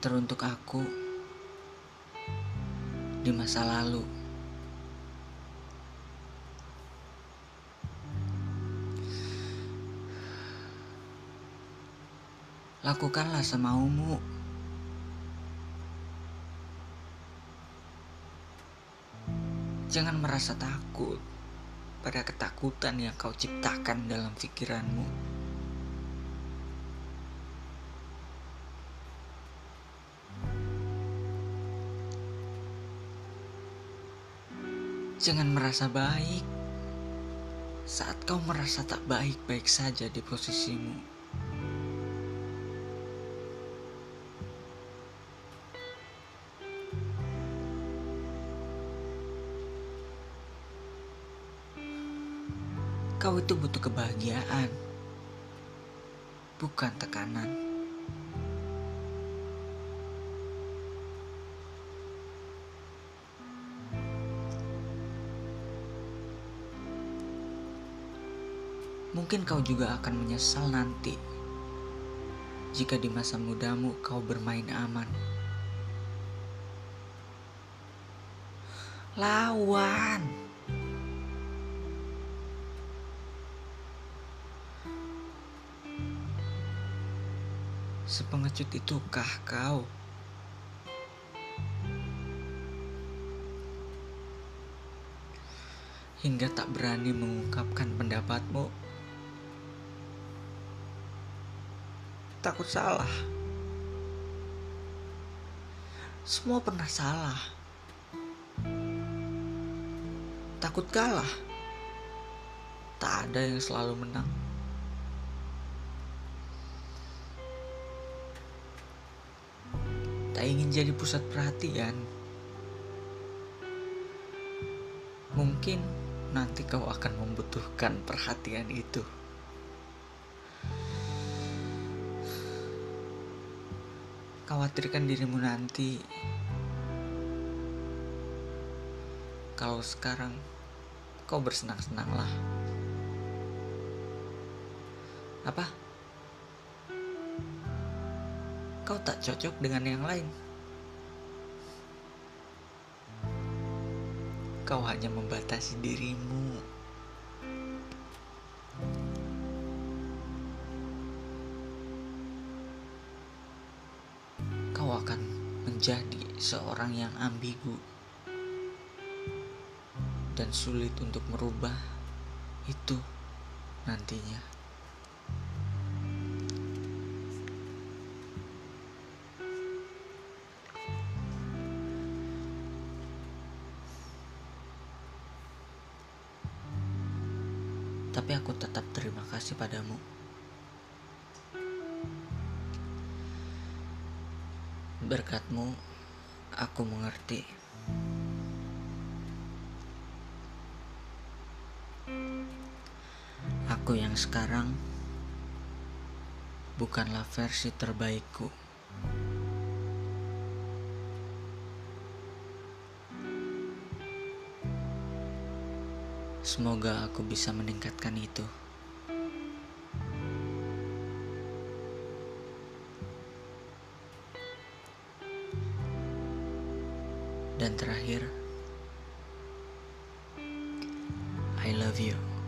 teruntuk aku di masa lalu. Lakukanlah semaumu. Jangan merasa takut pada ketakutan yang kau ciptakan dalam pikiranmu. Jangan merasa baik saat kau merasa tak baik-baik saja di posisimu. Kau itu butuh kebahagiaan, bukan tekanan. Mungkin kau juga akan menyesal nanti jika di masa mudamu kau bermain aman. Lawan. Sepengecut itukah kau? Hingga tak berani mengungkapkan pendapatmu. Takut salah. Semua pernah salah. Takut kalah. Tak ada yang selalu menang. tak ingin jadi pusat perhatian. Mungkin nanti kau akan membutuhkan perhatian itu. Khawatirkan dirimu nanti. Kalau sekarang kau bersenang-senanglah. Apa? kau tak cocok dengan yang lain. Kau hanya membatasi dirimu. Menjadi seorang yang ambigu dan sulit untuk merubah itu nantinya. tapi aku tetap terima kasih padamu. Berkatmu, aku mengerti. Aku yang sekarang bukanlah versi terbaikku. Semoga aku bisa meningkatkan itu. Dan terakhir, I love you.